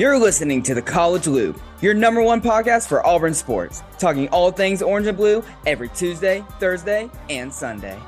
You're listening to the College Loop, your number one podcast for Auburn sports, talking all things orange and blue every Tuesday, Thursday, and Sunday.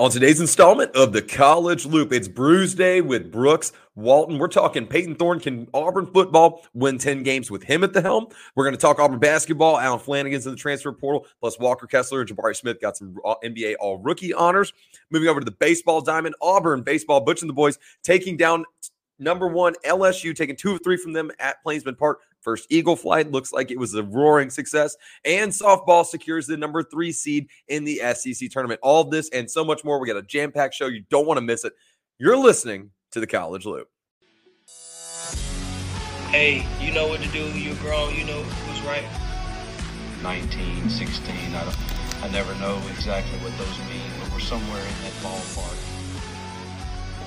On today's installment of the College Loop, it's Brews Day with Brooks Walton. We're talking Payton Thorne. Can Auburn football win 10 games with him at the helm? We're going to talk Auburn basketball. Allen Flanigan's in the transfer portal, plus Walker Kessler and Jabari Smith got some NBA All Rookie honors. Moving over to the baseball diamond, Auburn baseball, Butch and the boys taking down number one LSU, taking two of three from them at Plainsman Park. First Eagle flight looks like it was a roaring success. And softball secures the number three seed in the SEC tournament. All this and so much more. We got a jam packed show. You don't want to miss it. You're listening to the College Loop. Hey, you know what to do. You're grown. You know what's right. 19, 16. I, don't, I never know exactly what those mean, but we're somewhere in that ballpark.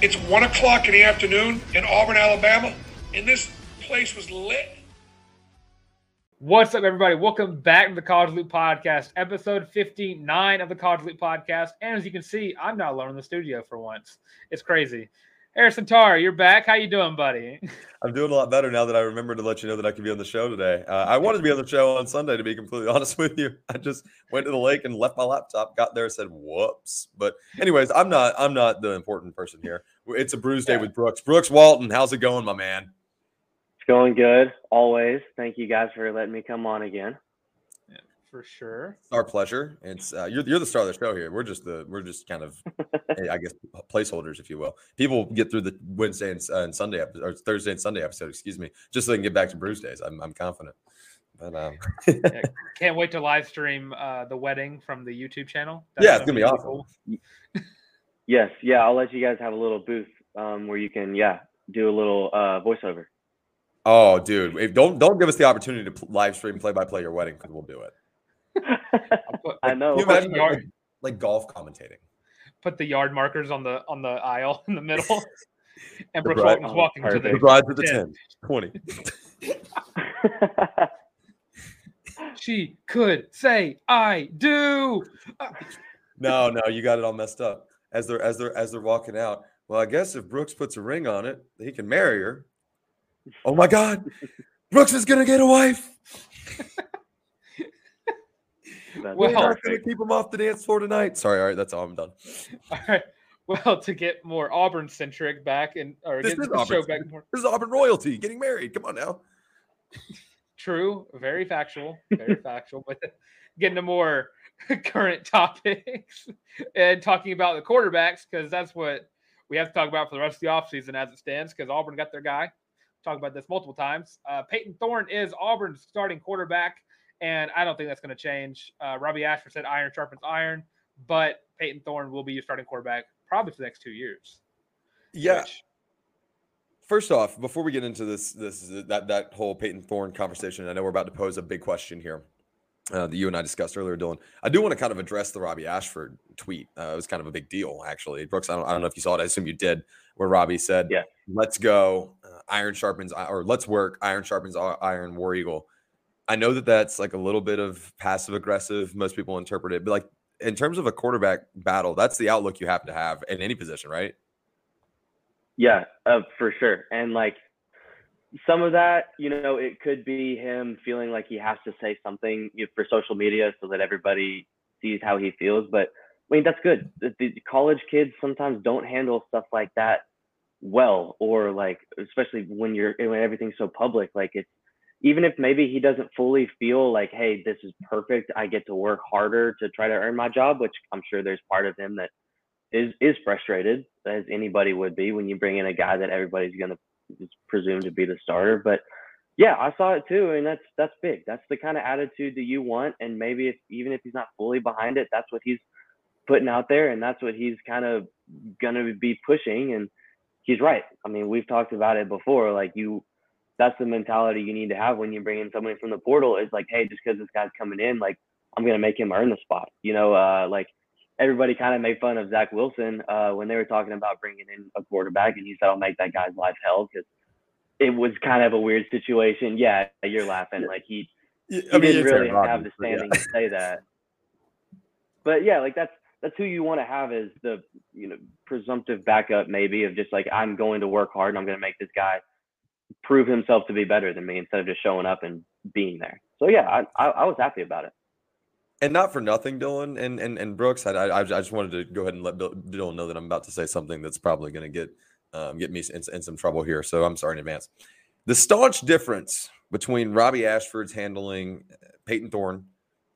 It's 1 o'clock in the afternoon in Auburn, Alabama, and this place was lit. What's up, everybody? Welcome back to the College Loop Podcast, episode 59 of the College Loop Podcast. And as you can see, I'm not alone in the studio for once. It's crazy. Harrison Tarr, you're back. How you doing, buddy? I'm doing a lot better now that I remember to let you know that I could be on the show today. Uh, I wanted to be on the show on Sunday, to be completely honest with you. I just went to the lake and left my laptop. Got there, said whoops. But anyways, I'm not. I'm not the important person here. It's a Brews Day with Brooks. Brooks Walton, how's it going, my man? It's going good, always. Thank you guys for letting me come on again. Yeah, for sure. It's our pleasure. It's uh, you're you're the star of the show here. We're just the we're just kind of I guess placeholders, if you will. People get through the Wednesday and, uh, and Sunday episode, or Thursday and Sunday episode, excuse me, just so they can get back to Bruce Days. I'm I'm confident. But um, yeah, can't wait to live stream uh, the wedding from the YouTube channel. That's yeah, it's gonna be awesome. Cool. yes, yeah, I'll let you guys have a little booth um, where you can yeah do a little uh, voiceover. Oh, dude! If, don't don't give us the opportunity to live stream play by play your wedding because we'll do it. Put, I know. Can you imagine like, like, golf commentating? Put the yard markers on the on the aisle in the middle, and Brooks Walton's walking perfect. to the, the bride's at the 10, 20. she could say I do. no, no, you got it all messed up. As they're as they're as they're walking out. Well, I guess if Brooks puts a ring on it, he can marry her. Oh my God, Brooks is gonna get a wife. well, gonna keep him off the dance floor tonight. Sorry, all right, that's all I'm done. All right. Well, to get more Auburn centric back and or this get the Auburn, show back more. This is Auburn royalty getting married. Come on now. True, very factual, very factual. But getting to more current topics and talking about the quarterbacks because that's what we have to talk about for the rest of the offseason as it stands because Auburn got their guy talked about this multiple times. Uh, Payton Thorne is Auburn's starting quarterback, and I don't think that's going to change. Uh, Robbie Ashford said iron sharpens iron, but Payton Thorne will be your starting quarterback probably for the next two years. Yeah. Which, First off, before we get into this, this that that whole Payton Thorne conversation, I know we're about to pose a big question here uh, that you and I discussed earlier, Dylan. I do want to kind of address the Robbie Ashford tweet. Uh, it was kind of a big deal, actually. Brooks, I don't, I don't know if you saw it. I assume you did, where Robbie said, "Yeah, let's go iron sharpens or let's work iron sharpens iron war eagle. I know that that's like a little bit of passive aggressive most people interpret it but like in terms of a quarterback battle that's the outlook you have to have in any position right? Yeah uh, for sure and like some of that you know it could be him feeling like he has to say something for social media so that everybody sees how he feels but i mean that's good. The, the college kids sometimes don't handle stuff like that well or like especially when you're eh, when everything's so public like it's even if maybe he doesn't fully feel like hey this is perfect i get to work harder to try to earn my job which i'm sure there's part of him that is is frustrated as anybody would be when you bring in a guy that everybody's going to presume to be the starter but yeah i saw it too and that's that's big. That's the kind of attitude that you want and maybe if even if he's not fully behind it that's what he's putting out there and that's what he's kind of going to be pushing and he's right. I mean, we've talked about it before. Like you, that's the mentality you need to have when you bring in somebody from the portal. Is like, hey, just because this guy's coming in, like I'm gonna make him earn the spot. You know, uh, like everybody kind of made fun of Zach Wilson uh, when they were talking about bringing in a quarterback, and he said, "I'll make that guy's life hell," because it was kind of a weird situation. Yeah, you're laughing. Like he, he I mean, didn't really have the standing yeah. to say that. But yeah, like that's that's who you want to have as the you know presumptive backup maybe of just like I'm going to work hard and I'm going to make this guy prove himself to be better than me instead of just showing up and being there. So yeah, I I, I was happy about it. And not for nothing, Dylan and and, and Brooks. I, I, I just wanted to go ahead and let Dylan know that I'm about to say something that's probably going to get um, get me in, in some trouble here. So I'm sorry in advance. The staunch difference between Robbie Ashford's handling Peyton Payton Thorne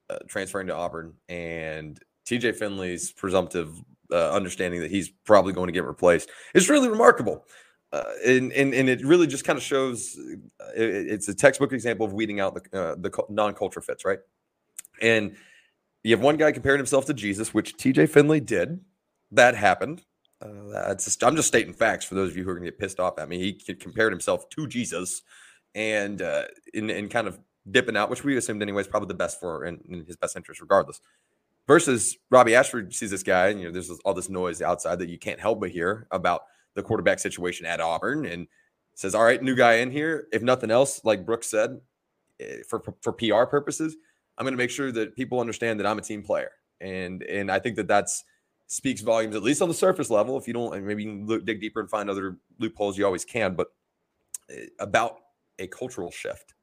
uh, transferring to Auburn and TJ Finley's presumptive uh, understanding that he's probably going to get replaced is really remarkable. Uh, and, and and it really just kind of shows uh, it, it's a textbook example of weeding out the uh, the non-culture fits, right? And you have one guy comparing himself to Jesus, which TJ Finley did. That happened. Uh, just, I'm just stating facts for those of you who are going to get pissed off at me. He compared himself to Jesus, and in, in kind of dipping out, which we assumed anyway is probably the best for in, in his best interest, regardless. Versus Robbie Ashford sees this guy, and you know, there's all this noise outside that you can't help but hear about the quarterback situation at Auburn, and says, "All right, new guy in here. If nothing else, like Brooks said, eh, for for PR purposes, I'm going to make sure that people understand that I'm a team player." And and I think that that's speaks volumes, at least on the surface level. If you don't, maybe you can look, dig deeper and find other loopholes. You always can, but eh, about a cultural shift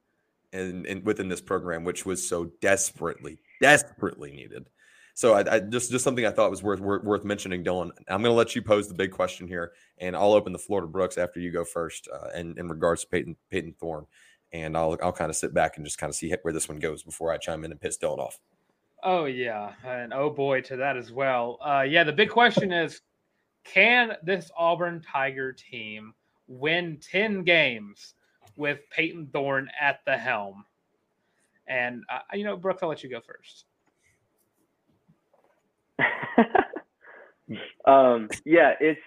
in within this program, which was so desperately, desperately needed. So I, I, just just something I thought was worth worth, worth mentioning, Dylan. I'm going to let you pose the big question here, and I'll open the floor to Brooks after you go first, uh, in, in regards to Peyton Payton Thorne, and I'll I'll kind of sit back and just kind of see where this one goes before I chime in and piss Dylan off. Oh yeah, and oh boy to that as well. Uh, yeah, the big question is, can this Auburn Tiger team win ten games with Payton Thorne at the helm? And uh, you know, Brooks, I'll let you go first. um, yeah, it's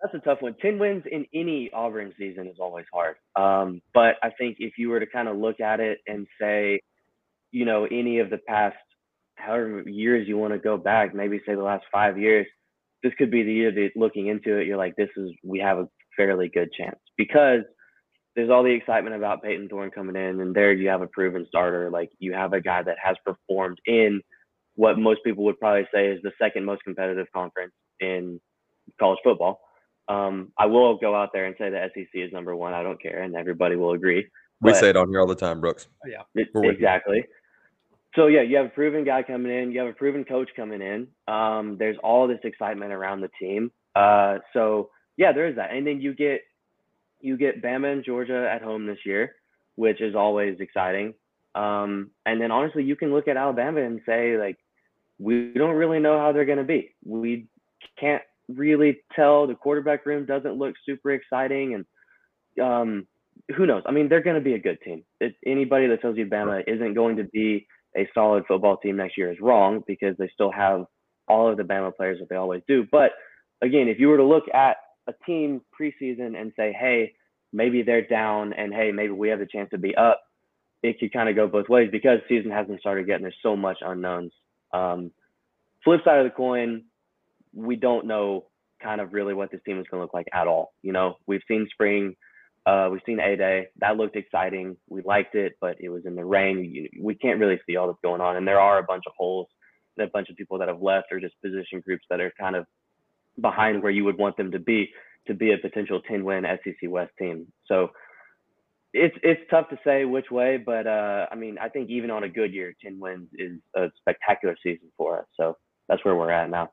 that's a tough one. Ten wins in any Auburn season is always hard. Um, but I think if you were to kind of look at it and say, you know, any of the past however years you want to go back, maybe say the last five years, this could be the year that looking into it, you're like, this is we have a fairly good chance because there's all the excitement about Payton Thorne coming in, and there you have a proven starter. Like you have a guy that has performed in what most people would probably say is the second most competitive conference in college football. Um, I will go out there and say the SEC is number one. I don't care, and everybody will agree. We say it on here all the time, Brooks. Yeah, it, exactly. So yeah, you have a proven guy coming in. You have a proven coach coming in. Um, there's all this excitement around the team. Uh, so yeah, there is that, and then you get you get Bama and Georgia at home this year, which is always exciting. Um, and then honestly, you can look at Alabama and say like we don't really know how they're going to be. We can't really tell. The quarterback room doesn't look super exciting, and um, who knows? I mean, they're going to be a good team. It, anybody that tells you Bama isn't going to be a solid football team next year is wrong because they still have all of the Bama players that they always do. But again, if you were to look at a team preseason and say, hey, maybe they're down, and hey, maybe we have the chance to be up, it could kind of go both ways because the season hasn't started yet and there's so much unknowns um, flip side of the coin, we don't know kind of really what this team is going to look like at all. You know, we've seen spring, uh, we've seen A Day. That looked exciting. We liked it, but it was in the rain. We can't really see all that's going on. And there are a bunch of holes and a bunch of people that have left or just position groups that are kind of behind where you would want them to be to be a potential 10 win SEC West team. So it's it's tough to say which way, but uh, I mean, I think even on a good year, ten wins is a spectacular season for us. So that's where we're at now.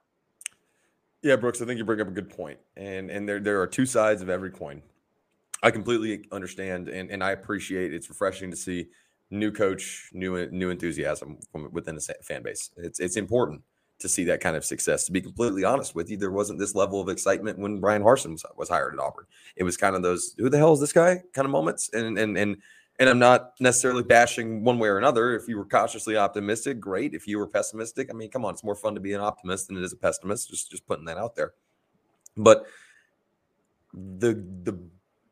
Yeah, Brooks, I think you bring up a good point, and and there there are two sides of every coin. I completely understand, and and I appreciate. It's refreshing to see new coach, new new enthusiasm from within the fan base. It's it's important to see that kind of success. To be completely honest with you, there wasn't this level of excitement when Bryan Harsin was, was hired at Auburn. It was kind of those "Who the hell is this guy?" kind of moments, and and and and I'm not necessarily bashing one way or another. If you were cautiously optimistic, great. If you were pessimistic, I mean, come on, it's more fun to be an optimist than it is a pessimist. Just just putting that out there. But the the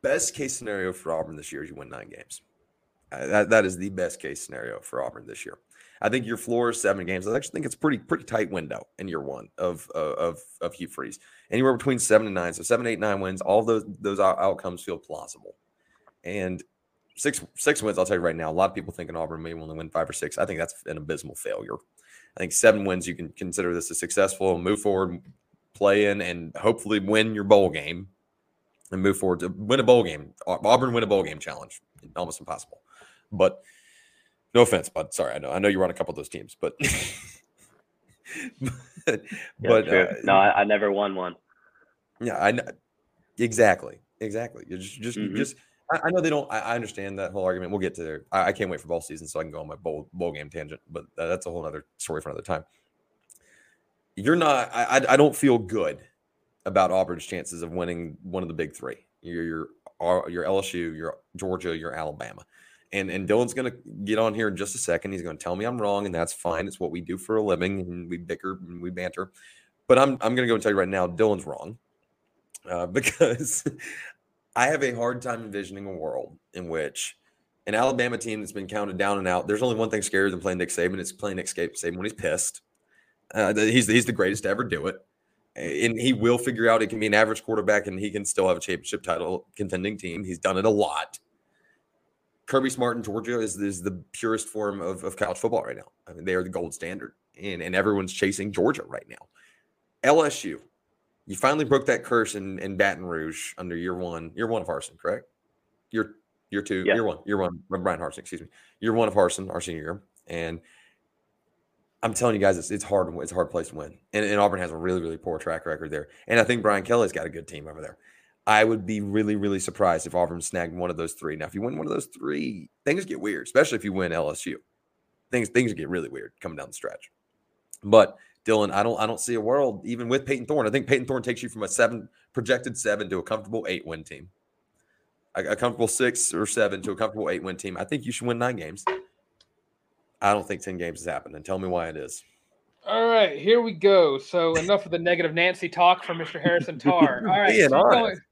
best case scenario for Auburn this year is you win nine games. Uh, that, that is the best case scenario for Auburn this year. I think your floor is seven games. I actually think it's pretty pretty tight window in year one of uh, of of Hugh Freeze. Anywhere between seven and nine, so seven, eight, nine wins. All those those outcomes feel plausible, and six six wins. I'll tell you right now, a lot of people thinking Auburn may only win five or six. I think that's an abysmal failure. I think seven wins, you can consider this a successful move forward, play in, and hopefully win your bowl game and move forward to win a bowl game. Auburn win a bowl game challenge, almost impossible. But no offense, bud. Sorry, I know I know you run a couple of those teams, but but, true. uh, no, I, I never won one. yeah, I know exactly, exactly. You just just Mhm. just. I, I know they don't. I, I understand that whole argument. We'll get to there. I, I can't wait for bowl season so I can go on my bowl bowl game tangent. But uh, that's a whole other story for another time. You're not. I, I don't feel good about Auburn's chances of winning one of the big three. Your your R- your LSU, your Georgia, your Alabama. And and Dylan's gonna get on here in just a second. He's gonna tell me I'm wrong, and that's fine. It's what we do for a living, and we bicker and we banter. But I'm I'm gonna go and tell you right now, Dylan's wrong, uh, because I have a hard time envisioning a world in which an Alabama team that's been counted down and out. There's only one thing scarier than playing Nick Saban. It's playing Nick Saban when he's pissed. Uh, he's he's the greatest to ever do it, and he will figure out he can be an average quarterback and he can still have a championship title contending team. He's done it a lot. Kirby Smart in Georgia is, is the purest form of, of college football right now. I mean, they are the gold standard, and, and everyone's chasing Georgia right now. LSU, you finally broke that curse in, in Baton Rouge under year one. Year one of Harsin, correct? Year year two, Yeah. year one, year one, Bryan Harsin, excuse me. Year one of Harsin, our senior year, and I'm telling you guys, it's, it's hard. It's a hard place to win, and, and Auburn has a really, really poor track record there. And I think Brian Kelly's got a good team over there. I would be really, really surprised if Auburn snagged one of those three. Now, if you win one of those three, things get weird, especially if you win LSU. Things things get really weird coming down the stretch. But Dylan, I don't I don't see a world even with Payton Thorne. I think Payton Thorne takes you from a seven projected seven to a comfortable eight win team. A, a comfortable six or seven to a comfortable eight win team. I think you should win nine games. I don't think ten games has happened, and tell me why it is. All right, here we go. So enough of the negative Nancy talk from Mr. Harrison Tarr. All right, so you, go, honest.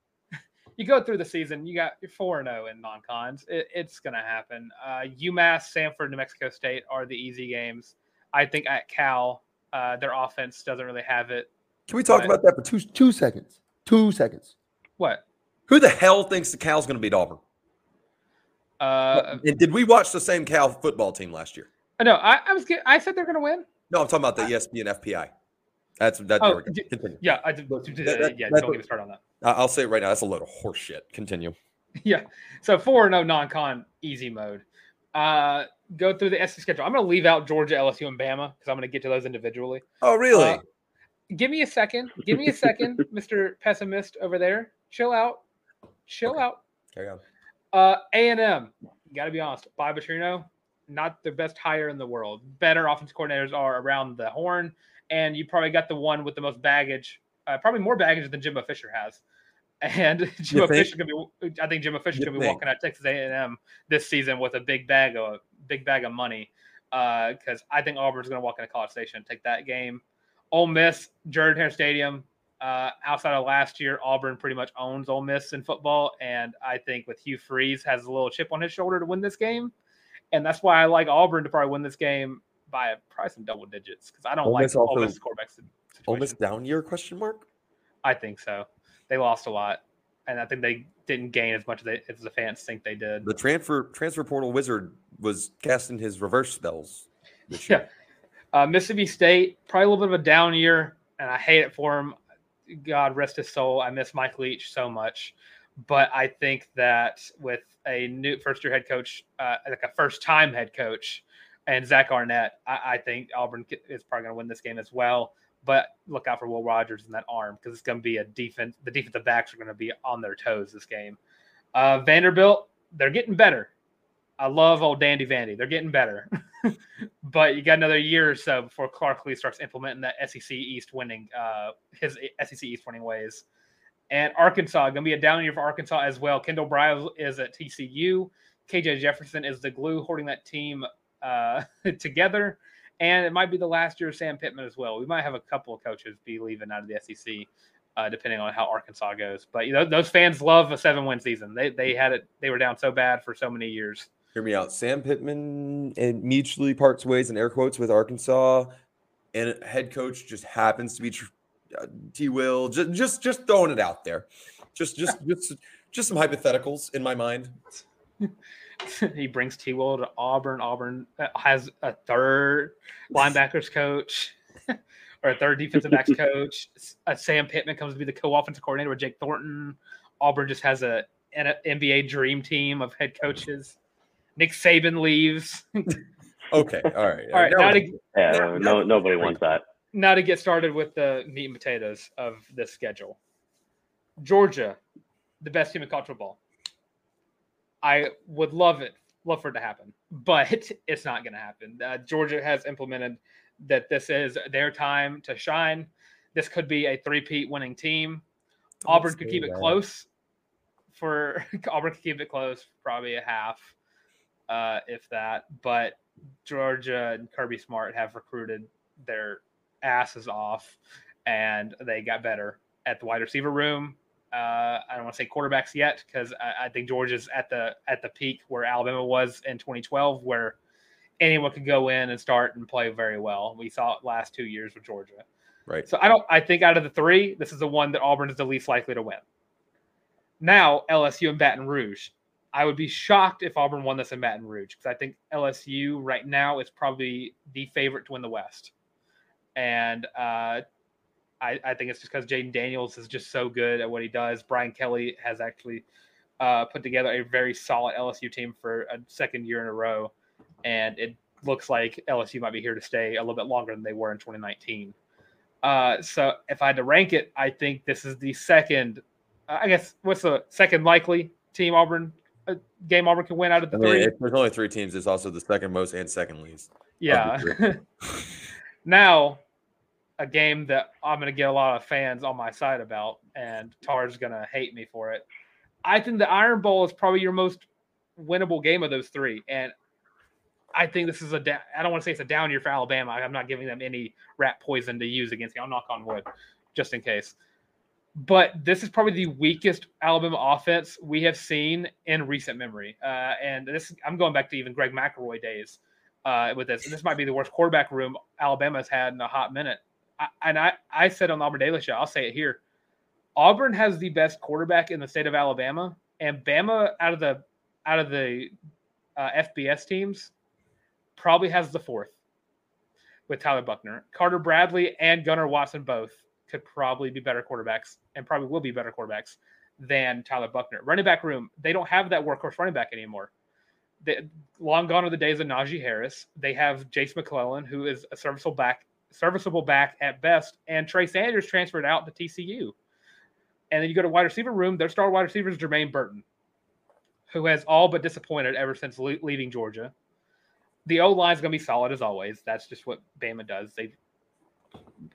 You go through the season. You got you're four and zero in non-cons. It, it's gonna happen. Uh, UMass, Samford, New Mexico State are the easy games. I think at Cal, uh, their offense doesn't really have it. Can we talk Right. about that for two two seconds? Two seconds. What? Who the hell thinks the Cal's going to beat Auburn? Uh, did we watch the same Cal football team last year? no, I, I was. I said they're gonna win. No, I'm talking about the ESPN FPI. That's that. Oh, d- Yeah, I did. that- yeah, don't get me started on that. I'll say it right now. That's a load of horseshit. Continue. Yeah. So four no non-con easy mode. Uh, go through the SEC schedule. I'm going to leave out Georgia, LSU, and Bama because I'm going to get to those individually. Oh, really? Uh, give me a second. Give me a second, Mr. Pessimist over there. Chill out. Chill Okay. out. Carry on. Uh, A&M. Got to be honest. Bob Petrino, not the best hire in the world. Better offense coordinators are around the horn, and you probably got the one with the most baggage. Uh, probably more baggage than Jimbo Fisher has. And think? Fisher gonna be. I think Jimbo Fisher You gonna be walking out Texas A&M this season with a big bag of big bag of money. Because I think Auburn's gonna walk into College Station and take that game. Ole Miss, Jordan Hare Stadium. Uh, outside of last year, Auburn pretty much owns Ole Miss in football, and I think with Hugh Freeze has a little chip on his shoulder to win this game, and that's why I like Auburn to probably win this game by probably some double digits because I don't Ole like Miss Ole Miss quarterback si- Ole Miss down year? Question mark. I think so. They lost a lot, and I think they didn't gain as much as, they, as the fans think they did. The transfer transfer portal wizard was casting his reverse spells. Yeah. Uh, Mississippi State, probably a little bit of a down year, and I hate it for him. God rest his soul. I miss Mike Leach so much. But I think that with a new first year head coach, uh, like a first time head coach, and Zach Arnett, I, I think Auburn is probably going to win this game as well. But look out for Will Rogers and that arm because it's going to be a defense. The defensive backs are going to be on their toes this game. Uh, Vanderbilt, they're getting better. I love old Dandy Vandy. They're getting better. but you got another year or so before Clark Lea starts implementing that SEC East winning, uh, his SEC East winning ways. And Arkansas, going to be a down year for Arkansas as well. Kendal Briles is at TCU. KJ Jefferson is the glue holding that team uh, together. And it might be the last year of Sam Pittman as well. We might have a couple of coaches be leaving out of the SEC, uh, depending on how Arkansas goes. But you know, those fans love a seven-win season. They they had it. They were down so bad for so many years. Hear me out. Sam Pittman and mutually parts ways in air quotes with Arkansas, and head coach just happens to be tr- uh, T. Will. Just just just throwing it out there. Just just just just some hypotheticals in my mind. he brings T. Will to Auburn. Auburn uh, has a third linebackers coach or a third defensive backs coach. Uh, Sam Pittman comes to be the co-offensive coordinator with Jake Thornton. Auburn just has a an NBA dream team of head coaches. Nick Saban leaves. Okay, all right. All right, Now now to, Yeah, No, no, no. nobody wants that. now to get started with the meat and potatoes of this schedule. Georgia, the best team in college football. I would love it, love for it to happen, but it's not going to happen. Uh, Georgia has implemented that this is their time to shine. This could be a three-peat winning team. Don't Auburn could keep it close for Auburn could keep it close, probably a half, uh, if that. But Georgia and Kirby Smart have recruited their asses off, and they got better at the wide receiver room. Uh, I don't want to say quarterbacks yet because I, I think Georgia's at the at the peak where Alabama was in 2012, where anyone could go in and start and play very well. We saw it last two years with Georgia. Right. So I don't. I think out of the three, this is the one that Auburn is the least likely to win. Now LSU and Baton Rouge. I would be shocked if Auburn won this in Baton Rouge because I think LSU right now is probably the favorite to win the West, and uh, I, I think it's just because Jayden Daniels is just so good at what he does. Brian Kelly has actually uh, put together a very solid LSU team for a second year in a row, and it looks like LSU might be here to stay a little bit longer than they were in 2019. Uh, so if I had to rank it, I think this is the second. uh, I guess what's the second likely team Auburn uh, game Auburn can win out of the I mean, three? there's only three teams. It's also the second most and second least. yeah. now, a game that I'm going to get a lot of fans on my side about, and Tarr's going to hate me for it. I think the Iron Bowl is probably your most winnable game of those three, and I think this is a. Da- I don't want to say it's a down year for Alabama. I'm not giving them any rat poison to use against me. I'll knock on wood, just in case. But this is probably the weakest Alabama offense we have seen in recent memory. Uh, and this, I'm going back to even Greg McElroy days uh, with this. And this might be the worst quarterback room Alabama's had in a hot minute. I, and I, I said on the Auburn Daily Show, I'll say it here. Auburn has the best quarterback in the state of Alabama, and Bama out of the out of the uh, FBS teams probably has the fourth with Tyler Buchner, Carter Bradley, and Gunnar Watson both could probably be better quarterbacks and probably will be better quarterbacks than Tyler Buchner. Running back room, they don't have that workhorse running back anymore. They, long gone are the days of Najee Harris. They have Jase McClellan, who is a serviceable back, serviceable back at best, and Trey Sanders transferred out to TCU. And then you go to wide receiver room. Their star wide receiver is Jermaine Burton, who has all but disappointed ever since le- leaving Georgia. The O line is going to be solid as always. That's just what Bama does. They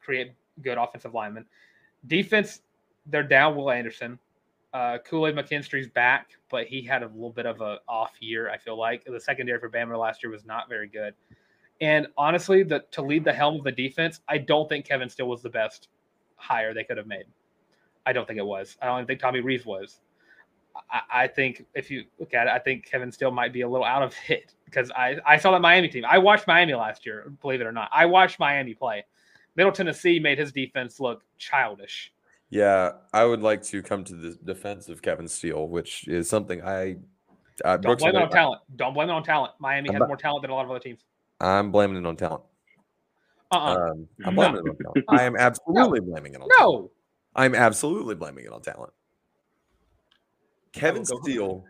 create good offensive linemen. Defense, they're down Will Anderson. Uh, Kool Aid McKinstry's back, but he had a little bit of a off year. I feel like the secondary for Bama last year was not very good. And honestly, the to lead the helm of the defense, I don't think Kevin Steele was the best hire they could have made. I don't think it was. I don't think Tommy Reeves was. I, I think if you look at it, I think Kevin Steele might be a little out of hit because I, I saw that Miami team. I watched Miami last year, believe it or not. I watched Miami play. Middle Tennessee made his defense look childish. Yeah, I would like to come to the defense of Kevin Steele, which is something I. Uh, Don't Brooks blame it on I- talent. Don't blame it on talent. Miami I'm has not- more talent than a lot of other teams. I'm blaming it on talent. Uh-uh. Um, I'm No. blaming it on talent. I am absolutely blaming it on talent. no. I'm absolutely blaming it on talent. Kevin ahead. Steele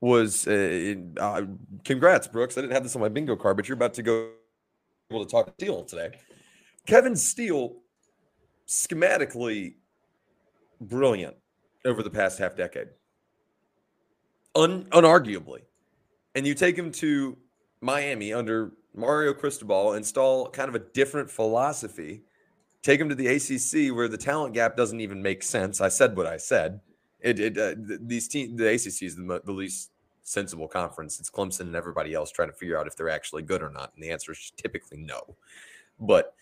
was. Uh, uh, congrats, Brooks. I didn't have this on my bingo card, but you're about to go able to talk Steele today. Kevin Steele, schematically brilliant over the past half decade, Un- unarguably. And you take him to Miami under Mario Cristobal, install kind of a different philosophy take him to the ACC where the talent gap doesn't even make sense. I said what I said. It, it uh, these teams, the ACC is the, the least sensible conference. It's Clemson and everybody else trying to figure out if they're actually good or not, and the answer is typically no. But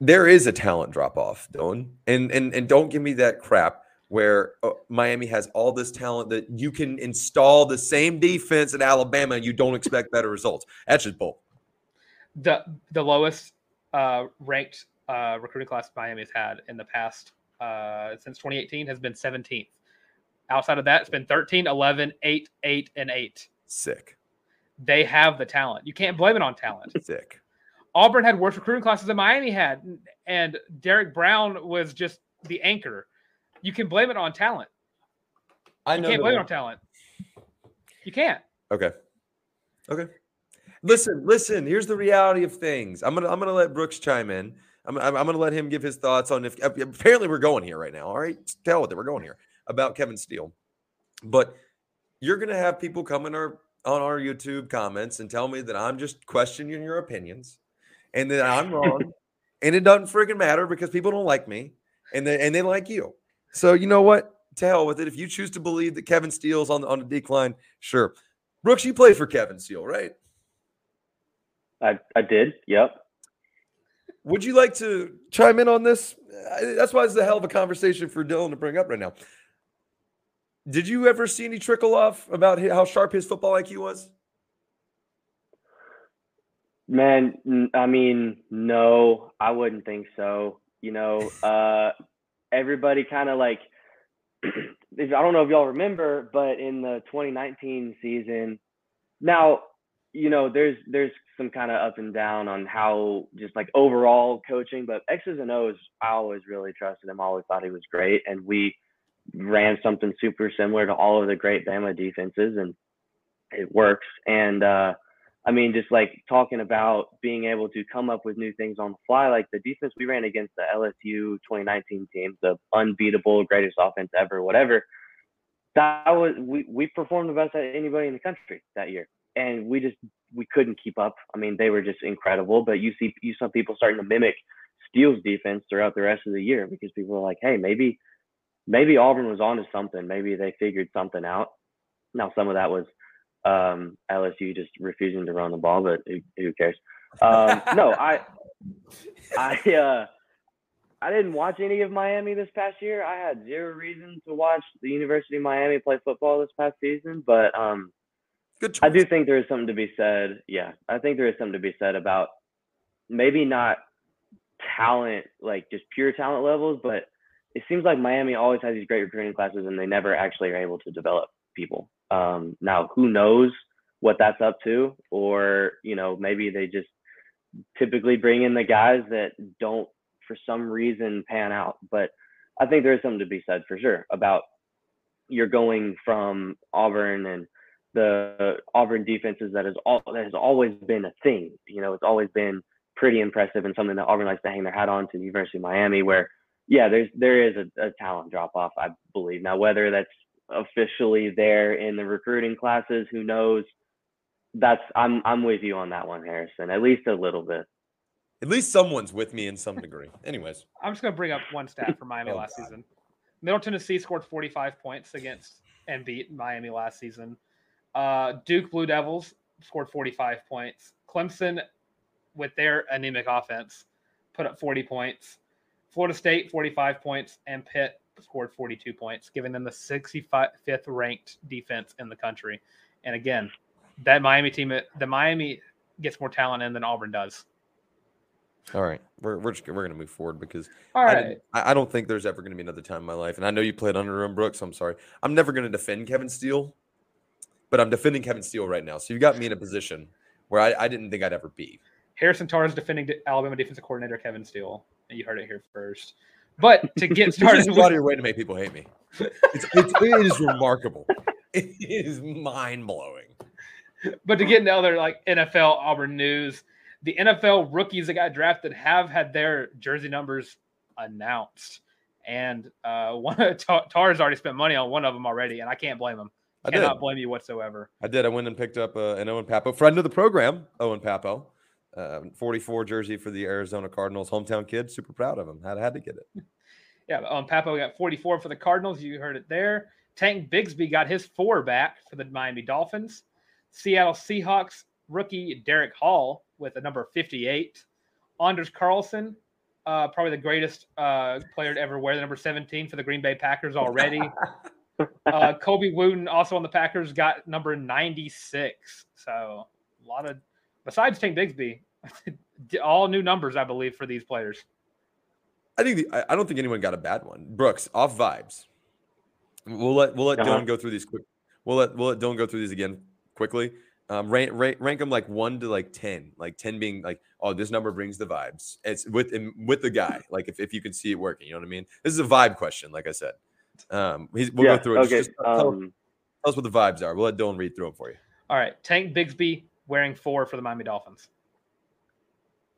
there is a talent drop off, Dylan, and and and don't give me that crap where uh, Miami has all this talent that you can install the same defense at Alabama and you don't expect better results. That's just bull. The the lowest uh, ranked uh, recruiting class Miami's had in the past uh, since 2018 has been 17th. Outside of that, it's been 13, 11, 8, 8, and 8. Sick. They have the talent. You can't blame it on talent. Sick. Auburn had worse recruiting classes than Miami had, and Derrick Brown was just the anchor. You can blame it on talent. I You can't blame it on talent. You can't. Okay. Okay. Listen, listen. Here's the reality of things. I'm gonna I'm gonna let Brooks chime in. I'm I'm, I'm gonna let him give his thoughts on if apparently we're going here right now. All right, tell with it. We're going here about Kevin Steele, but you're gonna have people come in our on our YouTube comments and tell me that I'm just questioning your opinions and that I'm wrong, and it doesn't freaking matter because people don't like me and they and they like you. So you know what? To hell with it. If you choose to believe that Kevin Steele's on the on the decline, sure. Brooks, you played for Kevin Steele, right? I, I did. Yep. Would you like to chime in on this? That's why it's a hell of a conversation for Dylan to bring up right now. Did you ever see any trickle off about how sharp his football IQ was? Man, I mean, no, I wouldn't think so. You know, uh, everybody kind of like, I don't know if y'all remember, but in the 2019 season, now, you know, there's there's some kind of up and down on how just like overall coaching, but X's and O's, I always really trusted him. I always thought he was great, and we ran something super similar to all of the great Bama defenses, and it works. And uh, I mean, just like talking about being able to come up with new things on the fly, like the defense we ran against the LSU 2019 team, the unbeatable, greatest offense ever, whatever. That was we we performed the best at anybody in the country that year, and we just we couldn't keep up. I mean, they were just incredible. But you see, you saw people starting to mimic Steele's defense throughout the rest of the year because people were like, hey, maybe maybe Auburn was onto something. Maybe they figured something out. Now some of that was um, LSU just refusing to run the ball, but who, who cares? Um, no, I, I, uh, I didn't watch any of Miami this past year. I had zero reason to watch the University of Miami play football this past season, but um, Good I do think there is something to be said. Yeah, I think there is something to be said about maybe not talent, like just pure talent levels, but it seems like Miami always has these great recruiting classes and they never actually are able to develop people. Um, now, who knows what that's up to? Or, you know, maybe they just typically bring in the guys that don't, for some reason, pan out. But I think there is something to be said for sure about you're going from Auburn and the Auburn defenses that has all that has always been a thing. You know, it's always been pretty impressive and something that Auburn likes to hang their hat on to the University of Miami, where yeah, there's there is a, a talent drop off, I believe. Now whether that's officially there in the recruiting classes, who knows? That's I'm I'm with you on that one, Harrison. At least a little bit. At least someone's with me in some degree. Anyways, I'm just going to bring up one stat for Miami Oh, last God. season. Middle Tennessee scored 45 points against and beat Miami last season. Uh, Duke Blue Devils scored 45 points. Clemson, with their anemic offense, put up 40 points. Florida State 45 points, and Pitt scored 42 points, giving them the 65th ranked defense in the country. And again, that Miami team, uh, the Miami gets more talent in than Auburn does. all right, we're we're just, we're gonna move forward because All I, I, I don't think there's ever gonna be another time in my life, and I know you played under him, Brooks. So I'm sorry. I'm never gonna defend Kevin Steele, but I'm defending Kevin Steele right now. So you got me in a position where I, I didn't think I'd ever be. Harrison Tarr's defending Alabama defensive coordinator Kevin Steele. And you heard it here first. But to get started, with- go out of your way to make people hate me. It's, it's, it is remarkable. It is mind blowing. but to get into other like NFL Auburn news, the NFL rookies that got drafted have had their jersey numbers announced, and uh, one Tarr's already spent money on one of them already, and I can't blame him. I did. Cannot blame you whatsoever. I did. I went and picked up uh, an Owen Pappoe, friend of the program, Owen Pappoe, uh, 44 jersey for the Arizona Cardinals, hometown kid. Super proud of him. Had had to get it. Yeah, um, Pappoe got 44 for the Cardinals. You heard it there. Tank Bigsby got his four back for the Miami Dolphins. Seattle Seahawks rookie Derick Hall with a number 58. Anders Carlson, uh, probably the greatest uh, player to ever wear the number 17 for the Green Bay Packers already. uh, Colby Wooden, also on the Packers, got number 96. So a lot of, besides Tank Bigsby, all new numbers, I believe, for these players. I think the, I, I don't think anyone got a bad one. Brooks off vibes. We'll let we'll let Uh-huh. Dylan go through these quick. We'll let we'll let Dylan go through these again quickly. Um, rank, rank rank them like one to like ten, like ten being like, oh, this number brings the vibes. It's with with the guy, like if, if you can see it working, you know what I mean. This is a vibe question, like I said. Um, he's, we'll yeah. go through it. Okay. Just, just tell, um, tell us what the vibes are. We'll let Dylan read through them for you. All right, Tank Bigsby wearing four for the Miami Dolphins.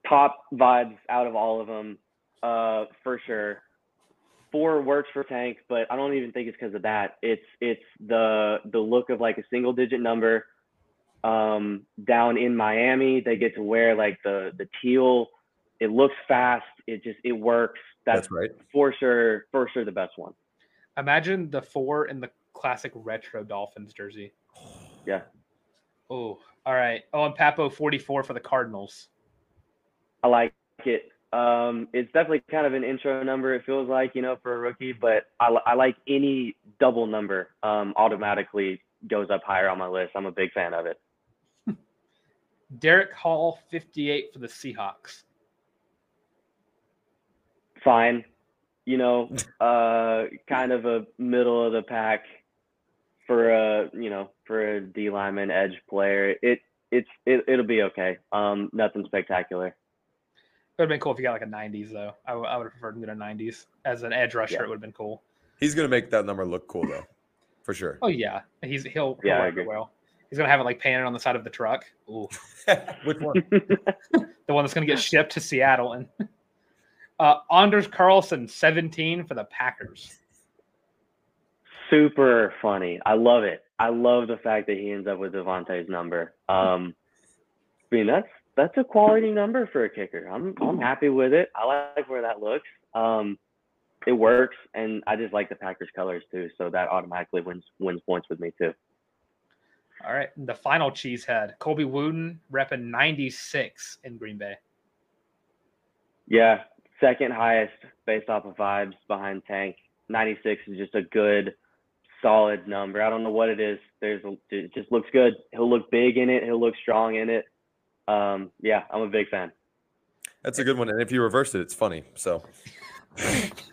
top vibes out of all of them, uh, for sure. Four works for Tank, but I don't even think it's because of that. It's it's the the look of like a single digit number. Um, down in Miami, they get to wear like the the teal. It looks fast. It just it works. That's, That's right. for sure for sure the best one. Imagine the four in the classic retro Dolphins jersey. Yeah. Oh, all right. Oh, and Pappoe 44 for the Cardinals. I like it. Um, it's definitely kind of an intro number. It feels like you know for a rookie, but I, I like any double number. Um, automatically goes up higher on my list. I'm a big fan of it. Derick Hall 58 for the Seahawks. Fine, you know, uh, kind of a middle of the pack for a you know for a D lineman edge player. It it's it, it'll be okay. Um, nothing spectacular. It would have been cool if you got like a 90s though. I, w- I would have preferred him to get a 90s as an edge rusher. Yeah. It would have been cool. He's gonna make that number look cool though, for sure. Oh yeah, he's he'll, he'll Yeah, work it agree. well. He's gonna have it like painted on the side of the truck. Ooh, Which one? the one that's gonna get shipped to Seattle. And uh, Anders Carlson 17 for the Packers. Super funny. I love it. I love the fact that he ends up with Davante's number. Um, I mean, that's that's a quality number for a kicker. I'm I'm happy with it. I like where that looks. Um, it works, and I just like the Packers colors too. So that automatically wins wins points with me too. All right, the final cheesehead, Colby Wooden repping 96 in Green Bay. Yeah, second highest based off of vibes behind Tank. 96 is just a good, solid number. I don't know what it is. There's a, it just looks good. He'll look big in it. He'll look strong in it. Um, yeah, I'm a big fan. That's a good one. And if you reverse it, it's funny. So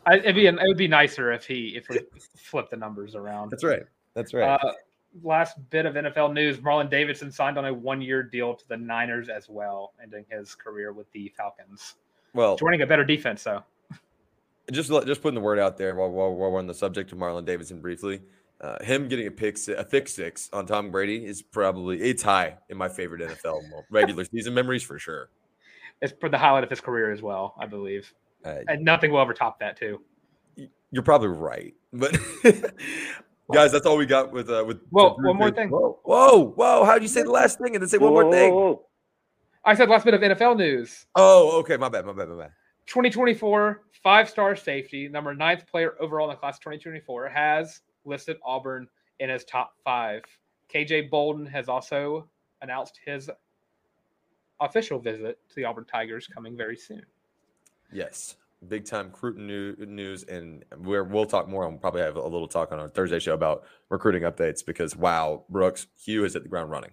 I, it'd be it would be nicer if he if we flip the numbers around. that's right. That's right. Uh, last bit of NFL news: Marlon Davidson signed on a one-year deal to the Niners as well, ending his career with the Falcons. well, Joining a better defense, though. just just putting the word out there while, while, while we're on the subject of Marlon Davidson briefly. Uh, him getting a pick, a thick six on Tom Brady is probably it's high in my favorite NFL regular season memories for sure. It's for the highlight of his career as well, I believe, Uh, and nothing will ever top that too. you're probably right, but guys, that's all we got with uh, with. Whoa, one more Thursday. thing. Whoa, whoa, whoa! How'd you say the last thing and then say one Whoa, more thing? whoa, whoa. I said last bit of NFL news: Oh, okay, my bad, my bad, my bad. 2024 five-star safety, number ninth player overall in the class 2024, has listed Auburn in his top five. KJ Bolden has also announced his official visit to the Auburn Tigers coming very soon. Yes, big time Cruton new, news, and we're, we'll talk more. and We'll probably have a little talk on our Thursday show about recruiting updates because wow, Brooks Hugh is at the ground running.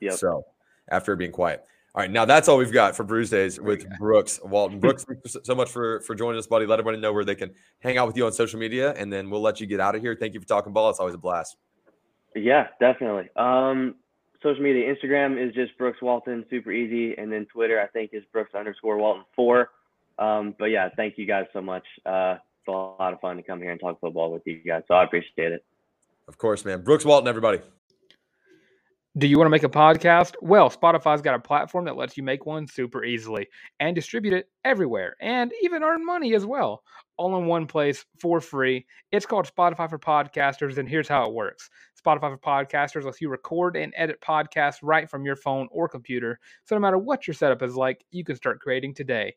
Yeah. So after being quiet. All right, now that's all we've got for Bruce Days with Brooks Walton. Brooks, thanks so much for for joining us, buddy. Let everybody know where they can hang out with you on social media, and then we'll let you get out of here. Thank you for talking ball. It's always a blast. Yeah, definitely. Um, social media, Instagram is just Brooks Walton, super easy, and then Twitter I think is Brooks underscore Walton four. Um, but yeah, thank you guys so much. Uh, it's a lot of fun to come here and talk football with you guys, so I appreciate it. Of course, man. Brooks Walton, everybody. Do you want to make a podcast? Well, Spotify's got a platform that lets you make one super easily and distribute it everywhere and even earn money as well, all in one place for free. It's called Spotify for Podcasters, and here's how it works Spotify for Podcasters lets you record and edit podcasts right from your phone or computer. So no matter what your setup is like, you can start creating today.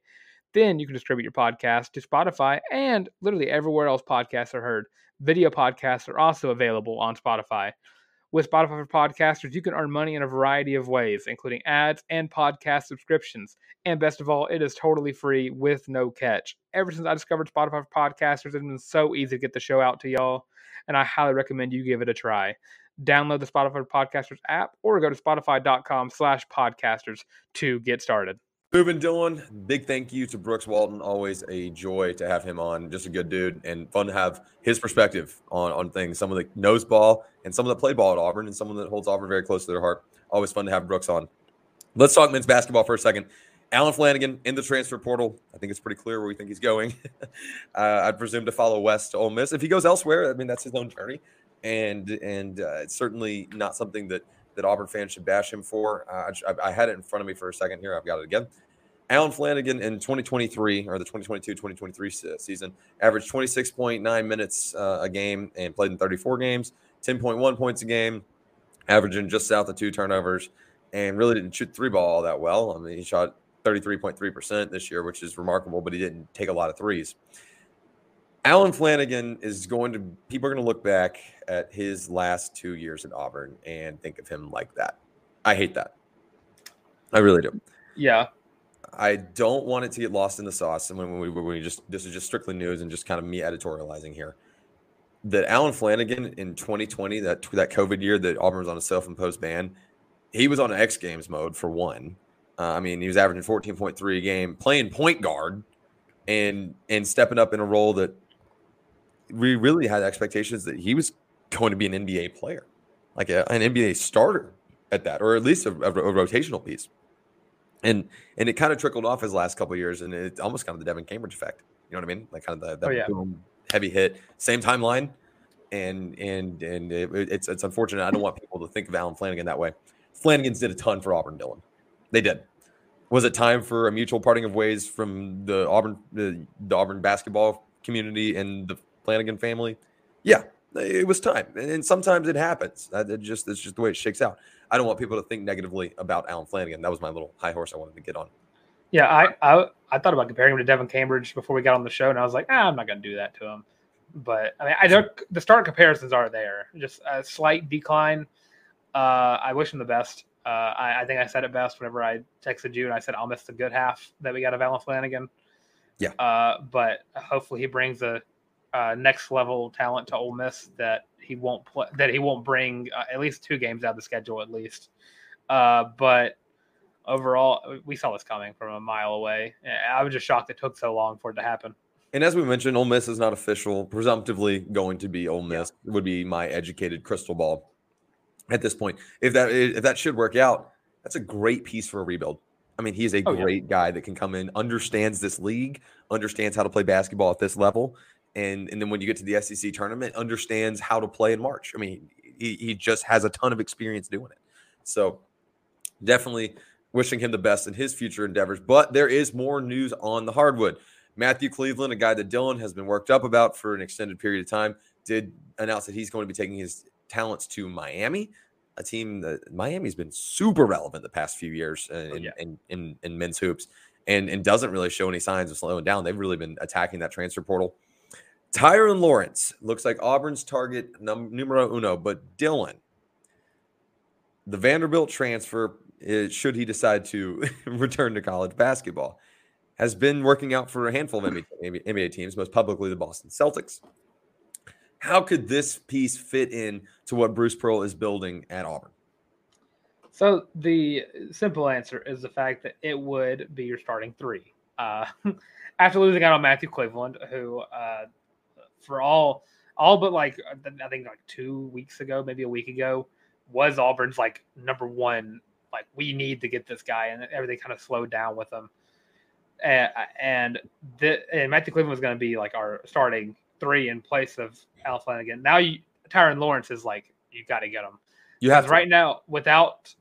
Then you can distribute your podcast to Spotify and literally everywhere else podcasts are heard. Video podcasts are also available on Spotify. With Spotify for Podcasters, you can earn money in a variety of ways, including ads and podcast subscriptions. And best of all, it is totally free with no catch. Ever since I discovered Spotify for Podcasters, it's been so easy to get the show out to y'all, and I highly recommend you give it a try. Download the Spotify for Podcasters app or go to spotify.com slash podcasters to get started. Moving Dylan, big thank you to Brooks Walton. Always a joy to have him on. Just a good dude and fun to have his perspective on, on things. Someone that knows ball and someone that played ball at Auburn and someone that holds Auburn very close to their heart. Always fun to have Brooks on. Let's talk men's basketball for a second. Allen Flanigan in the transfer portal. I think it's pretty clear where we think he's going. uh, I'd presume to follow Wes to Ole Miss. If he goes elsewhere, I mean that's his own journey, and and uh, it's certainly not something that that Auburn fans should bash him for. Uh, I, I, had it in front of me for a second here. I've got it again. Allen Flanigan in 2023 or the 2022-2023 season averaged 26.9 minutes uh, a game and played in 34 games, 10.1 points a game, averaging just south of two turnovers, and really didn't shoot three ball all that well. I mean, he shot 33.3% this year, which is remarkable, but he didn't take a lot of threes. Allen Flanigan is going to, people are going to look back at his last two years at Auburn and think of him like that. I hate that. I really do. Yeah. I don't want it to get lost in the sauce. And when we, when we just, this is just strictly news and just kind of me editorializing here. That Allen Flanigan in 2020, that that COVID year that Auburn was on a self-imposed ban, he was on an X Games mode for one. Uh, I mean, he was averaging 14.3 a game, playing point guard, and and stepping up in a role that we really had expectations that he was going to be an NBA player, like a, an NBA starter at that, or at least a, a, a rotational piece. And and it kind of trickled off his last couple years, and it's almost kind of the Devin Cambridge effect. You know what I mean? Like kind of the, the oh, yeah. boom, heavy hit, same timeline, and and and it, it's it's unfortunate. I don't want people to think of Allen Flanigan that way. Flanigan's did a ton for Auburn, Dylan. They did. Was it time for a mutual parting of ways from the Auburn the, the Auburn basketball community and the Flanigan family? Yeah, it was time, and sometimes it happens. It just it's just the way it shakes out. I don't want people to think negatively about Allen Flanigan. That was my little high horse I wanted to get on. Yeah, I I, I thought about comparing him to Devin Cambridge before we got on the show, and I was like, ah, I'm not going to do that to him. But I mean, I don't. The start comparisons are there. Just a slight decline. Uh, I wish him the best. Uh, I, I, think I said it best whenever I texted you and I said I'll miss the good half that we got of Allen Flanigan. Yeah. Uh, but hopefully he brings a, a, next level talent to Ole Miss that he won't play that he won't bring uh, at least two games out of the schedule at least. Uh, but overall, we saw this coming from a mile away. I was just shocked it took so long for it to happen. And as we mentioned, Ole Miss is not official. Presumptively going to be Ole Miss yeah. would be my educated crystal ball at this point. If that if that should work out, that's a great piece for a rebuild. I mean, he's a oh, great yeah. guy that can come in, understands this league, understands how to play basketball at this level, and and then when you get to the SEC tournament, understands how to play in March. I mean, he, he just has a ton of experience doing it. So definitely wishing him the best in his future endeavors. But there is more news on the hardwood. Matthew Cleveland, a guy that Dylan has been worked up about for an extended period of time, did announce that he's going to be taking his talents to Miami, a team that Miami's been super relevant the past few years in, oh, yeah. in, in, in, men's hoops and, and doesn't really show any signs of slowing down. They've really been attacking that transfer portal. Tyrin Lawrence looks like Auburn's target num- numero uno, but Dylan, the Vanderbilt transfer, is, should he decide to return to college basketball, has been working out for a handful of NBA, NBA teams, most publicly the Boston Celtics. How could this piece fit in to what Bruce Pearl is building at Auburn? So the simple answer is the fact that it would be your starting three. Uh, after losing out on Matthew Cleveland, who uh, for all all but like uh, I think like two weeks ago, maybe a week ago, was Auburn's like number one. Like we need to get this guy, and everything kind of slowed down with him. And, and, the, and Matthew Cleveland was going to be like our starting three in place of Al Flanigan. Now you Tyrin Lawrence is like you got to get him. You have right now without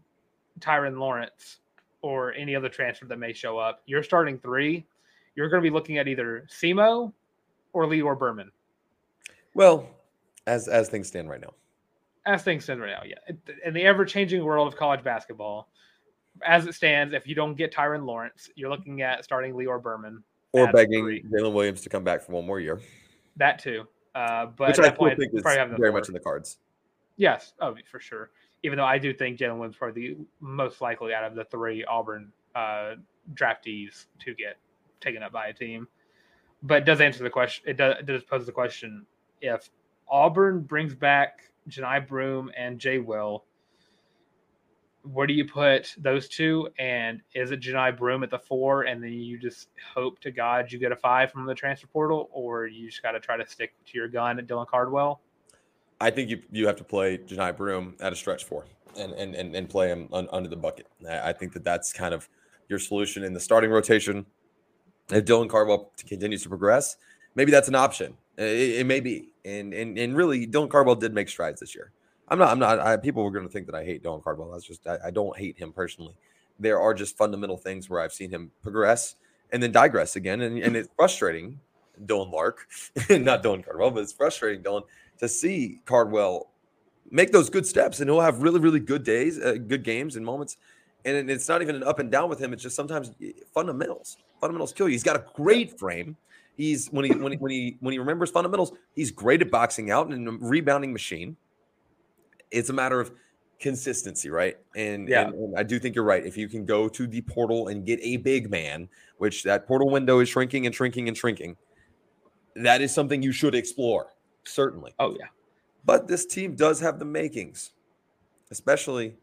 Tyrin Lawrence or any other transfer that may show up. You're starting three. You're going to be looking at either Semo or Lee or Berman. Well, as as things stand right now. As things stand right now, yeah. In the ever changing world of college basketball, as it stands, if you don't get Tyrin Lawrence, you're looking at starting Lior Berman or begging Jaylin Williams to come back for one more year. That too. Uh, but Which I point, think is very much in the cards. Yes, oh, for sure. Even though I do think Jaylin Williams probably the most likely out of the three Auburn uh, draftees to get taken up by a team. But it does answer the question. It does, it does pose the question if Auburn brings back Johni Broom and Jay Will, where do you put those two? And is it Johni Broom at the four, and then you just hope to God you get a five from the transfer portal, or you just got to try to stick to your gun at Dylan Cardwell? I think you you have to play Johni Broom at a stretch four and and and, and play him un, under the bucket. I think that that's kind of your solution in the starting rotation. If Dylan Cardwell continues to progress, maybe that's an option. It, it may be, and and and really, Dylan Cardwell did make strides this year. I'm not. I'm not. I, people were going to think that I hate Dylan Cardwell. That's just. I, I, don't hate him personally. There are just fundamental things where I've seen him progress and then digress again, and, and it's frustrating. Dylan Larck, not Dylan Cardwell, but it's frustrating, Dylan, to see Cardwell make those good steps, and he'll have really, really good days, uh, good games, and moments. And it's not even an up and down with him. It's just sometimes fundamentals. Fundamentals kill you. He's got a great frame. He's when he when he when he when he remembers fundamentals, he's great at boxing out and a rebounding machine it's a matter of consistency, right? And, yeah. and, and, I do think you're right. If you can go to the portal and get a big man, which that portal window is shrinking and shrinking and shrinking, that is something you should explore, certainly. Oh yeah. But this team does have the makings, especially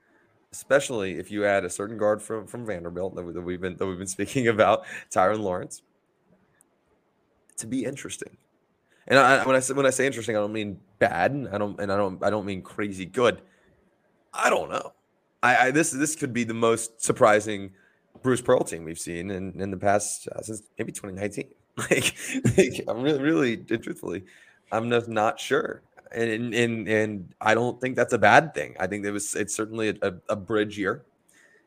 especially if you add a certain guard from from Vanderbilt that, we've been that we've been speaking about, Tyrin Lawrence, to be interesting. And I, when I say when I say interesting, I don't mean bad. I don't and I don't I don't mean crazy good. I don't know. I, I this this could be the most surprising Bruce Pearl team we've seen in, in the past uh, since maybe 2019. Like, like, I'm really really truthfully, I'm just not sure. And, and and I don't think that's a bad thing. I think it was it's certainly a, a, a bridge year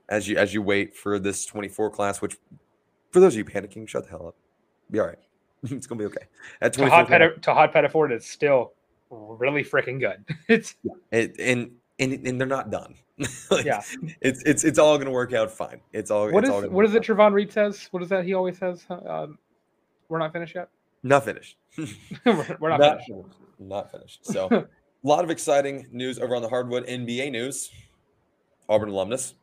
as you as you wait for this 24 class. Which for those of you panicking, shut the hell up. Be all right. it's gonna be okay. At Tahaad, Peta, Tahaad Pettiford is still really freaking good. it's yeah. it, and and and they're not done. like, yeah, it's it's it's all gonna work out fine. It's all. What it's is all what is it? Travon Reed says. What is that? He always says. Um, we're not finished yet. Not finished. we're, we're not, not, finished. Not finished. So, a lot of exciting news over on the hardwood. NBA news. Auburn alumnus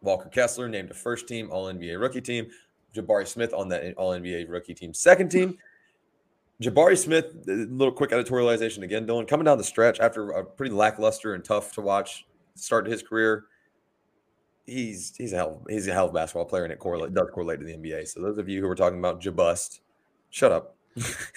Walker Kessler named a first team All NBA rookie team. Jabari Smith on that All NBA rookie team, second team. Jabari Smith, a little quick editorialization again, Dylan, coming down the stretch after a pretty lackluster and tough to watch start to his career. He's he's a hell he's a hell of a basketball player and it correlate does correlate to the NBA. So those of you who were talking about Jabust, shut up.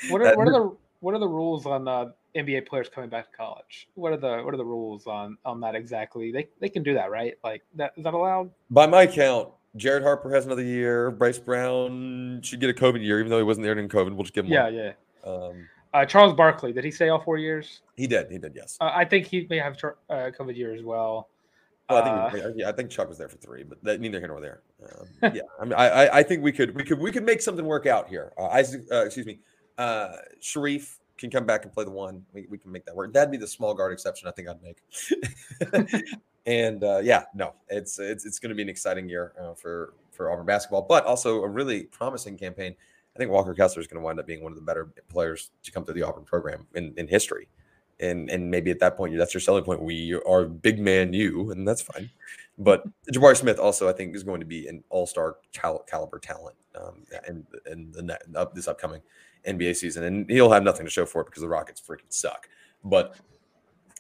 What are, what are the what are the rules on uh, NBA players coming back to college? What are the what are the rules on on that exactly? They they can do that, right? Like that is that allowed? By my count, Jared Harper has another year. Bryce Brown should get a COVID year, even though he wasn't there during COVID. We'll just give him. Yeah, one. yeah. Um, uh, Charles Barkley, did he stay all four years? He did. He did. Yes. Uh, I think he may have a uh, COVID year as well. well I think. Uh, yeah, I think Chuck was there for three, but that, neither here nor there. Um, yeah, I mean, I, I think we could we could we could make something work out here. Uh, Isaac, uh, excuse me, uh, Sharife can come back and play the one. We, we can make that work. That'd be the small guard exception. I think I'd make. and uh, yeah, no, it's it's it's going to be an exciting year uh, for for Auburn basketball, but also a really promising campaign. I think Walker Kessler is going to wind up being one of the better players to come through the Auburn program in, in history. And and maybe at that point, that's your selling point. We are big man you, and that's fine. But Jabari Smith also, I think, is going to be an all star cal- caliber talent um, in, in the up this upcoming NBA season. And he'll have nothing to show for it because the Rockets freaking suck. But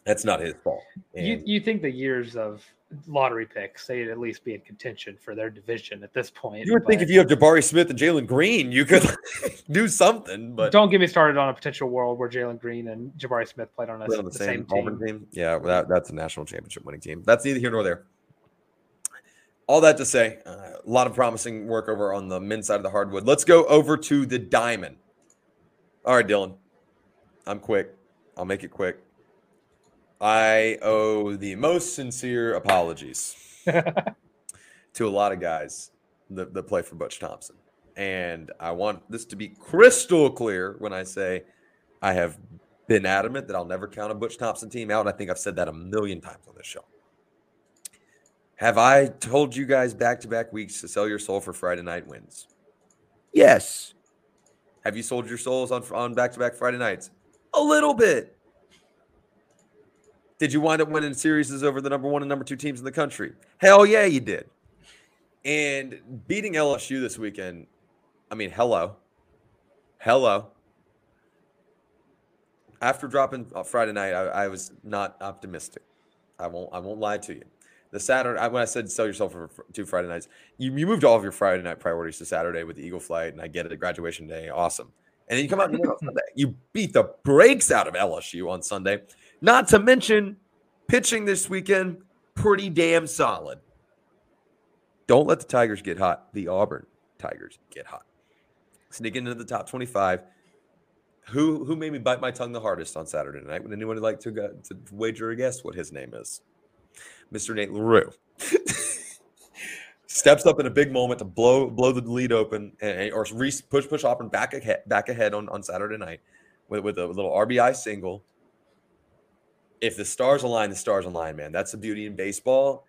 that's not his fault. And you you think the years of lottery picks, they'd at least be in contention for their division at this point. You would but, think if you have Jabari Smith and Jalen Green, you could do something. But don't get me started on a potential world where Jalen Green and Jabari Smith played on, a, on the, the, same, same team. team. Yeah, that, that's a national championship winning team. That's neither here nor there. All that to say, uh, a lot of promising work over on the men's side of the hardwood. Let's go over to the diamond. All right, Dylan. I'm quick. I'll make it quick. I owe the most sincere apologies to a lot of guys that, that play for Butch Thompson. And I want this to be crystal clear when I say I have been adamant that I'll never count a Butch Thompson team out. And I think I've said that a million times on this show. Have I told you guys back to back weeks to sell your soul for Friday night wins? Yes. Have you sold your souls on on back to back Friday nights? A little bit. Did you wind up winning series over the number one and number two teams in the country? Hell yeah, you did. And beating LSU this weekend, I mean, hello. Hello. After dropping uh, Friday night, I, I was not optimistic. I won't I won't lie to you. the Saturday. When I said sell yourself for two Friday nights, you, you moved all of your Friday night priorities to Saturday with the Eagle flight, and I get it. Graduation day, awesome. And then you come out and you, win on Sunday. you beat the brakes out of LSU on Sunday. Not to mention pitching this weekend, pretty damn solid. Don't let the Tigers get hot. The Auburn Tigers get hot. Sneaking into the top 25. Who who made me bite my tongue the hardest on Saturday night? Would anyone like to, go, to wager a guess what his name is? Mr. Nate LaRue. Steps up in a big moment to blow blow the lead open and, or push push Auburn back ahead back ahead on, on Saturday night with, with a little RBI single. If the stars align, the stars align, man. That's the beauty in baseball.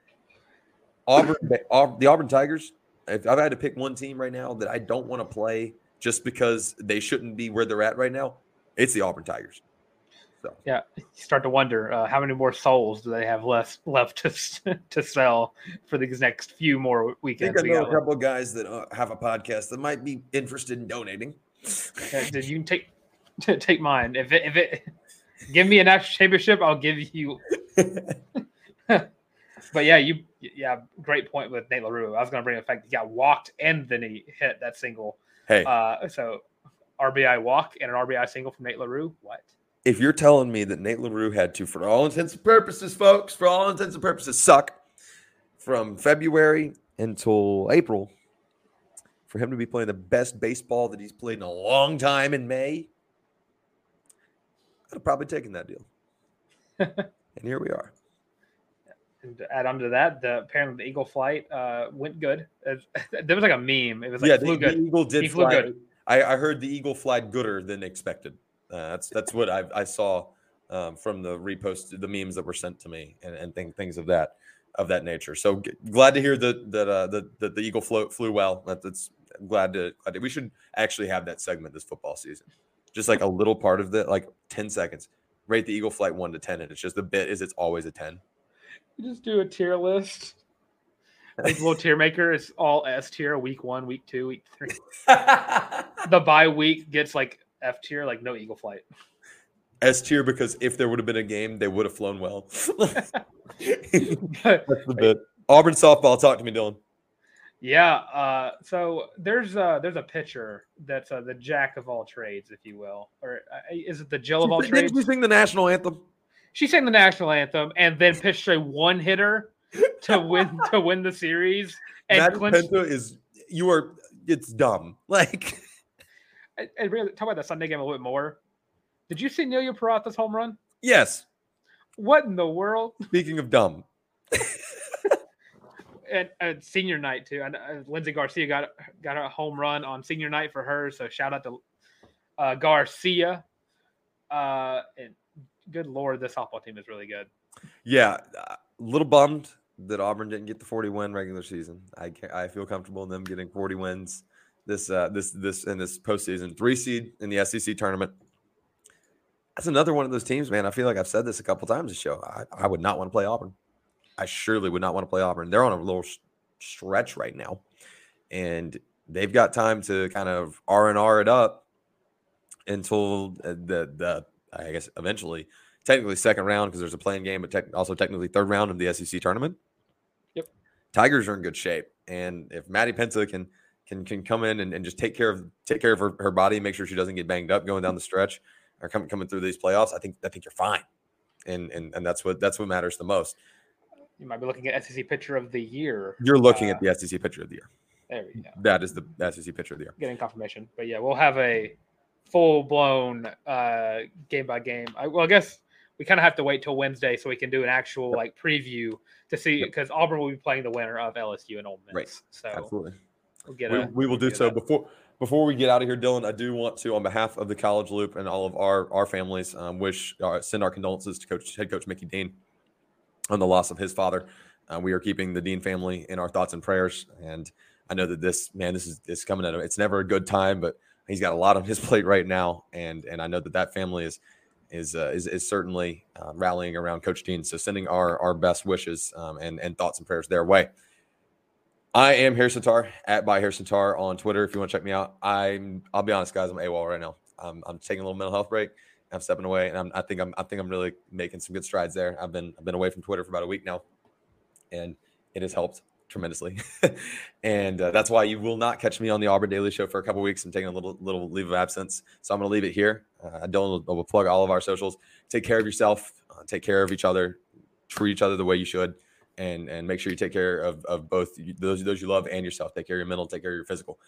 Auburn, Aub- the Auburn Tigers. If I've had to pick one team right now that I don't want to play just because they shouldn't be where they're at right now, it's the Auburn Tigers. So Yeah, you start to wonder uh, how many more souls do they have left left to to sell for these next few more I think weekends. I know got a couple of guys that uh, have a podcast that might be interested in donating. Uh, Did you take take mine? If it if it give me a national championship, I'll give you. but yeah, you yeah, great point with Nate LaRue. I was going to bring the fact he got walked and then he hit that single. hey, Uh, so RBI walk and an RBI single from Nate LaRue. What? if you're telling me that Nate LaRue had to, for all intents and purposes, folks, for all intents and purposes, suck from February until April, for him to be playing the best baseball that he's played in a long time in May, I'd have probably taken that deal. and here we are. And to add on to that, the apparently the Eagle flight uh, went good. It- there was like a meme. It was like yeah, flew the, the eagle did He flew fly. good. I, I heard the eagle flied gooder than expected. Uh, that's that's what I, I saw um, from the repost, the memes that were sent to me, and, and thing, things of that of that nature. So g- glad to hear that that uh, the, the the eagle float flew well. That, that's I'm glad to, glad to. We should actually have that segment this football season, just like a little part of it, like ten seconds. Rate the eagle flight one to ten, and it's just the bit is it's always a ten. You just do a tier list. Like little tier maker is all S tier, week one, week two, week three. The bye week gets like F tier, like no Eagle flight. S tier because if there would have been a game, they would have flown well. That's the bit. Auburn softball. Talk to me, Dylan. Yeah, uh, so there's uh there's a pitcher that's uh, the jack of all trades, if you will, or uh, is it the Jill of all Didn't trades? you sing the national anthem? She sang the national anthem and then pitched a one hitter to win to win the series and Matt clinch. Penta is you are. It's dumb. Like I really talk about that Sunday game a little bit more. Did you see Nelia Peralta's home run? yes. What in the world? Speaking of dumb, and senior night too. And uh, Lindsey Garcia got got a home run on senior night for her. So shout out to uh, Garcia. Uh, and good lord, this softball team is really good. yeah, a little bummed that Auburn didn't get the 40 win regular season. I I feel comfortable in them getting 40 wins this uh this this in this postseason. Three seed in the SEC tournament. That's another one of those teams, man. I feel like I've said this a couple times this show. I, I would not want to play Auburn. I surely would not want to play Auburn. They're on a little stretch right now, and they've got time to kind of R and R it up until uh, the the I guess eventually technically second round because there's a playing game, but tech, also technically third round of the SEC tournament. Yep. Tigers are in good shape, and if Maddie Penta can can can come in and, and just take care of take care of her, her body, make sure she doesn't get banged up going down the stretch or coming coming through these playoffs, I think I think you're fine, and and and that's what that's what matters the most. You might be looking at SEC pitcher of the year. You're looking Uh, at the SEC pitcher of the year. There we go. That is the SEC pitcher of the year. Getting confirmation, but yeah, we'll have a full blown uh, game by game. I, well, I guess we kind of have to wait till Wednesday so we can do an actual like preview to see Yep. because Auburn will be playing the winner of LSU and Ole Miss. Right. So Absolutely. we'll get we, a, we will do so that. before before we get out of here dylan i do want to on behalf of the college loop and all of our our families um, wish uh, send our condolences to coach head coach mickey dean on the loss of his father uh, we are keeping the dean family in our thoughts and prayers and i know that this man this is coming at him it's never a good time but he's got a lot on his plate right now and and i know that that family is is uh, is, is certainly uh, rallying around coach dean so sending our our best wishes um, and and thoughts and prayers their way I am Harrison Tarr at by Harrison Tarr on Twitter. If you want to check me out, I'm. I'll be honest, guys. I'm AWOL right now. I'm, I'm taking a little mental health break. I'm stepping away, and I'm, I think I'm. I think I'm really making some good strides there. I've been. I've been away from Twitter for about a week now, and it has helped tremendously. and uh, that's why you will not catch me on the Auburn Daily Show for a couple weeks. I'm taking a little little leave of absence, so I'm going to leave it here. Uh, Dylan will, will plug all of our socials. Take care of yourself. Uh, take care of each other. Treat each other the way you should, and and make sure you take care of, of both those those you love and yourself. Take care of your mental. Take care of your physical.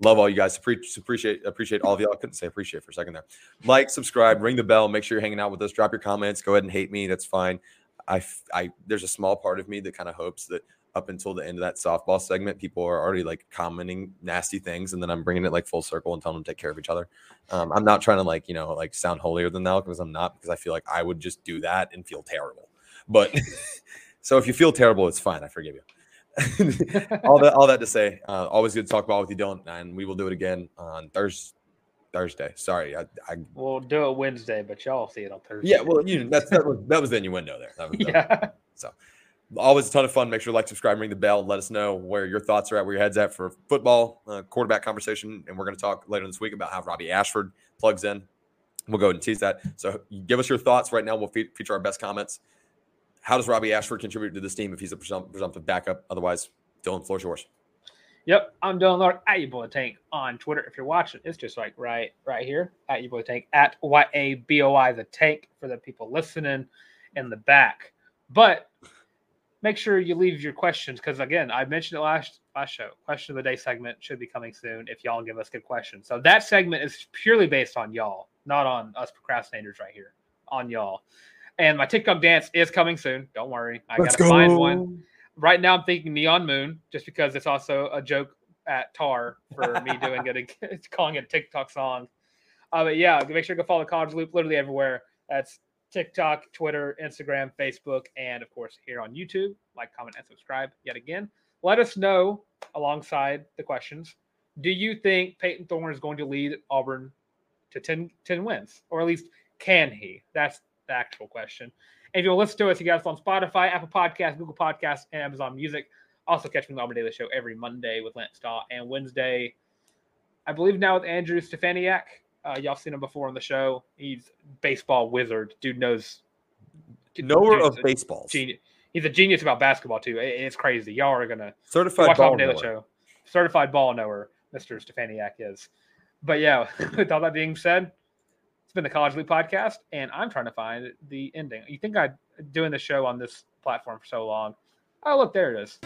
Love all you guys. Appreciate appreciate all of y'all. I couldn't say appreciate for a second there. Like, subscribe, ring the bell. Make sure you're hanging out with us. Drop your comments. Go ahead and hate me. That's fine. I, I there's a small part of me that kind of hopes that up until the end of that softball segment, people are already like commenting nasty things, and then I'm bringing it like full circle and telling them to take care of each other. Um, I'm not trying to like you know like sound holier than thou because I'm not because I feel like I would just do that and feel terrible. But so if you feel terrible, it's fine. I forgive you. all that all that to say, uh, always good to talk about with you, Dylan, and we will do it again on Thursday. Thursday. Sorry, I, I we'll do it Wednesday, but y'all see it on Thursday. Yeah, well, you that's that was that was the innuendo there. That was, yeah. Was, so always a ton of fun. Make sure to like, subscribe, ring the bell, let us know where your thoughts are at, where your head's at for football uh, quarterback conversation. And we're going to talk later this week about how Robbie Ashford plugs in. We'll go ahead and tease that. So give us your thoughts right now. We'll fe- feature our best comments. How does Robbie Ashford contribute to this team if he's a presumptive backup? Otherwise, Dylan, floor's yours. Yep, I'm Dylan Larck at your boy Tank on Twitter. If you're watching, it's just like right, right here at your boy Tank at Y A B O I the Tank for the people listening in the back. But make sure you leave your questions because again, I mentioned it last last show. Question of the day segment should be coming soon if y'all give us good questions. So that segment is purely based on y'all, not on us procrastinators right here. On y'all. And my TikTok dance is coming soon. Don't worry. I Let's gotta go. find one. Right now I'm thinking Neon Moon, just because it's also a joke at Tarr for me doing it calling it a TikTok song. Uh, but yeah, make sure to go follow College Loop literally everywhere. That's TikTok, Twitter, Instagram, Facebook, and of course here on YouTube. Like, comment, and subscribe yet again. Let us know alongside the questions. Do you think Payton Thorne is going to lead Auburn to 10, 10 wins? Or at least can he? That's the actual question. And if you'll listen to us, you got us on Spotify, Apple Podcasts, Google Podcasts, and Amazon Music. Also catch me on the Auburn Daily Show every Monday with Lance Stahl and Wednesday, I believe now with Andrew Stefaniak. Uh, y'all seen him before on the show. He's baseball wizard. Dude knows. Knower of. Genius. He's a genius about basketball too. It- It's crazy. Y'all are gonna Certified watch ball Daily knower. Show. Certified ball knower, Mr. Stefaniak is. But yeah, with all that being said, been the College League podcast, and I'm trying to find the ending. You think I'm doing the show on this platform for so long? Oh, look, there it is.